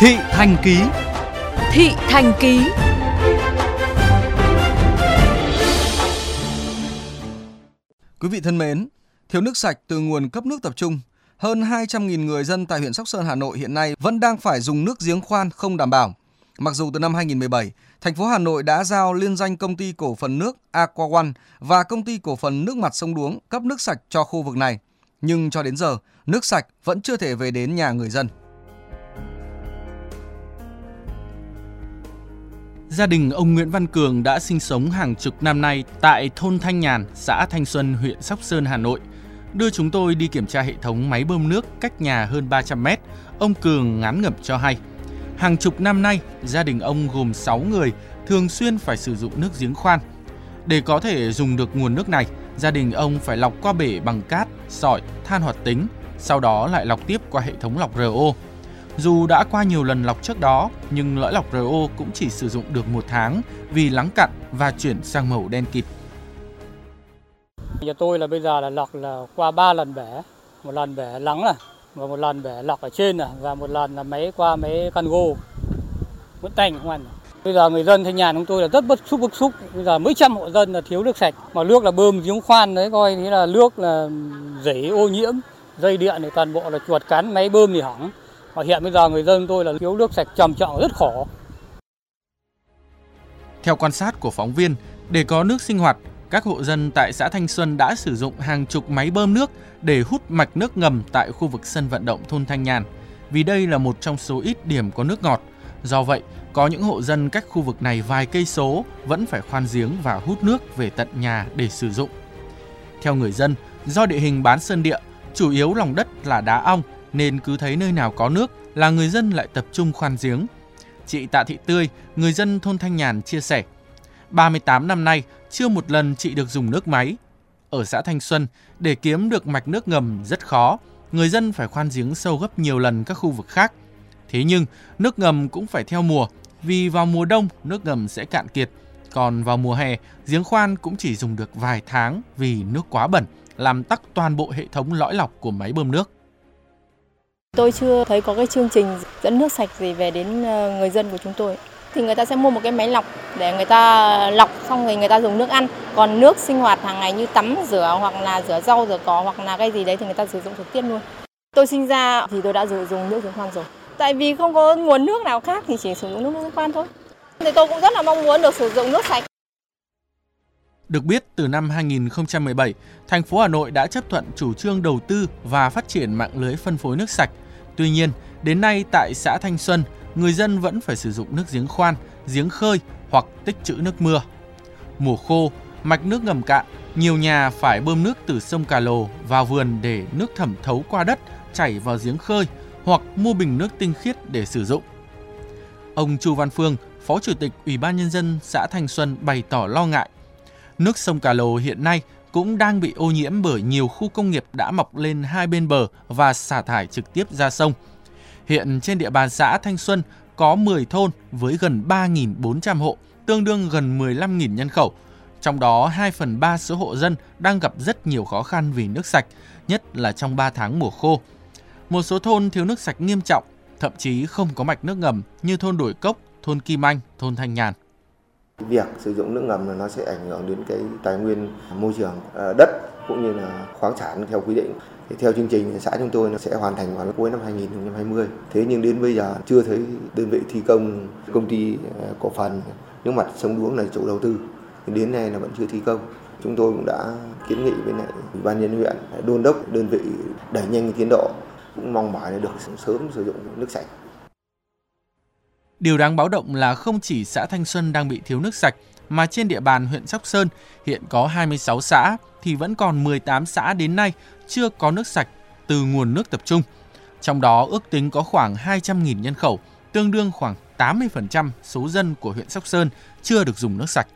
Thị Thành Ký Thị Thành Ký Quý vị thân mến, thiếu nước sạch từ nguồn cấp nước tập trung, hơn 200.000 người dân tại huyện Sóc Sơn, Hà Nội hiện nay vẫn đang phải dùng nước giếng khoan không đảm bảo. Mặc dù từ năm 2017, thành phố Hà Nội đã giao liên danh công ty cổ phần nước Aqua One và công ty cổ phần nước mặt sông Đuống cấp nước sạch cho khu vực này, nhưng cho đến giờ, nước sạch vẫn chưa thể về đến nhà người dân. Gia đình ông Nguyễn Văn Cường đã sinh sống hàng chục năm nay tại thôn Thanh Nhàn, xã Thanh Xuân, huyện Sóc Sơn, Hà Nội. Đưa chúng tôi đi kiểm tra hệ thống máy bơm nước cách nhà hơn 300 mét, ông Cường ngán ngẩm cho hay. Hàng chục năm nay, gia đình ông gồm 6 người thường xuyên phải sử dụng nước giếng khoan. Để có thể dùng được nguồn nước này, gia đình ông phải lọc qua bể bằng cát, sỏi, than hoạt tính, sau đó lại lọc tiếp qua hệ thống lọc RO. Dù đã qua nhiều lần lọc trước đó, nhưng lõi lọc RO cũng chỉ sử dụng được một tháng vì lắng cặn và chuyển sang màu đen kịt. Nhà tôi là bây giờ là lọc là qua 3 lần bể, một lần bể lắng này, và một lần bể lọc ở trên này, và một lần là máy qua máy can gô, vẫn tanh không ăn. Bây giờ người dân thanh nhàn chúng tôi là rất bức xúc bức xúc. Bây giờ mấy trăm hộ dân là thiếu nước sạch, mà nước là bơm giếng khoan đấy coi thế là nước là dễ ô nhiễm, dây điện thì toàn bộ là chuột cắn, máy bơm thì hỏng. Và hiện bây giờ người dân tôi là thiếu nước sạch trầm trọng rất khổ. Theo quan sát của phóng viên, để có nước sinh hoạt, các hộ dân tại xã Thanh Xuân đã sử dụng hàng chục máy bơm nước để hút mạch nước ngầm tại khu vực sân vận động thôn Thanh Nhàn, vì đây là một trong số ít điểm có nước ngọt. Do vậy, có những hộ dân cách khu vực này vài cây số vẫn phải khoan giếng và hút nước về tận nhà để sử dụng. Theo người dân, do địa hình bán sơn địa, chủ yếu lòng đất là đá ong nên cứ thấy nơi nào có nước là người dân lại tập trung khoan giếng. Chị Tạ Thị Tươi, người dân thôn Thanh Nhàn chia sẻ, 38 năm nay chưa một lần chị được dùng nước máy. Ở xã Thanh Xuân, để kiếm được mạch nước ngầm rất khó, người dân phải khoan giếng sâu gấp nhiều lần các khu vực khác. Thế nhưng, nước ngầm cũng phải theo mùa, vì vào mùa đông nước ngầm sẽ cạn kiệt, còn vào mùa hè, giếng khoan cũng chỉ dùng được vài tháng vì nước quá bẩn, làm tắc toàn bộ hệ thống lõi lọc của máy bơm nước. Tôi chưa thấy có cái chương trình dẫn nước sạch gì về đến ờ, người dân của chúng tôi. Thì người ta sẽ mua một cái máy lọc để người ta lọc, xong rồi người ta dùng nước ăn. Còn nước sinh hoạt hàng ngày như tắm rửa hoặc là rửa rau, rửa cỏ hoặc là cái gì đấy thì người ta sử dụng trực tiếp luôn. Tôi sinh ra thì tôi đã sử dụng nước giếng khoan rồi. Tại vì không có nguồn nước nào khác thì chỉ sử dụng nước giếng khoan thôi. Thì tôi cũng rất là mong muốn được sử dụng nước sạch. Được biết, từ năm 2017, thành phố Hà Nội đã chấp thuận chủ trương đầu tư và phát triển mạng lưới phân phối nước sạch. Tuy nhiên, đến nay tại xã Thanh Xuân, người dân vẫn phải sử dụng nước giếng khoan, giếng khơi hoặc tích trữ nước mưa. Mùa khô, mạch nước ngầm cạn, nhiều nhà phải bơm nước từ sông Cà Lồ vào vườn để nước thẩm thấu qua đất chảy vào giếng khơi hoặc mua bình nước tinh khiết để sử dụng. Ông Chu Văn Phương, Phó Chủ tịch Ủy ban Nhân dân xã Thanh Xuân bày tỏ lo ngại Nước sông Cà Lồ hiện nay cũng đang bị ô nhiễm bởi nhiều khu công nghiệp đã mọc lên hai bên bờ và xả thải trực tiếp ra sông. Hiện trên địa bàn xã Thanh Xuân có 10 thôn với gần 3.400 hộ, tương đương gần 15.000 nhân khẩu. Trong đó 2 phần 3 số hộ dân đang gặp rất nhiều khó khăn vì nước sạch, nhất là trong 3 tháng mùa khô. Một số thôn thiếu nước sạch nghiêm trọng, thậm chí không có mạch nước ngầm như thôn Đổi Cốc, thôn Kim Anh, thôn Thanh Nhàn. Việc sử dụng nước ngầm là nó sẽ ảnh hưởng đến cái tài nguyên môi trường ờ, đất cũng như là khoáng sản theo quy định. Thì theo chương trình, xã chúng tôi nó sẽ hoàn thành vào cuối năm 2020. Thế nhưng đến bây giờ chưa thấy đơn vị thi công công ty ờ, cổ phần nước mặt sông Đuống là chủ đầu tư. Đến nay là vẫn chưa thi công. Chúng tôi cũng đã kiến nghị với lại ủy ban nhân huyện, đôn đốc đơn vị đẩy nhanh tiến độ cũng mong mỏi là được sớm sử dụng nước sạch. Điều đáng báo động là không chỉ xã Thanh Xuân đang bị thiếu nước sạch, mà trên địa bàn huyện Sóc Sơn hiện có 26 xã thì vẫn còn 18 xã đến nay chưa có nước sạch từ nguồn nước tập trung. Trong đó ước tính có khoảng 200.000 nhân khẩu, tương đương khoảng 80% số dân của huyện Sóc Sơn chưa được dùng nước sạch.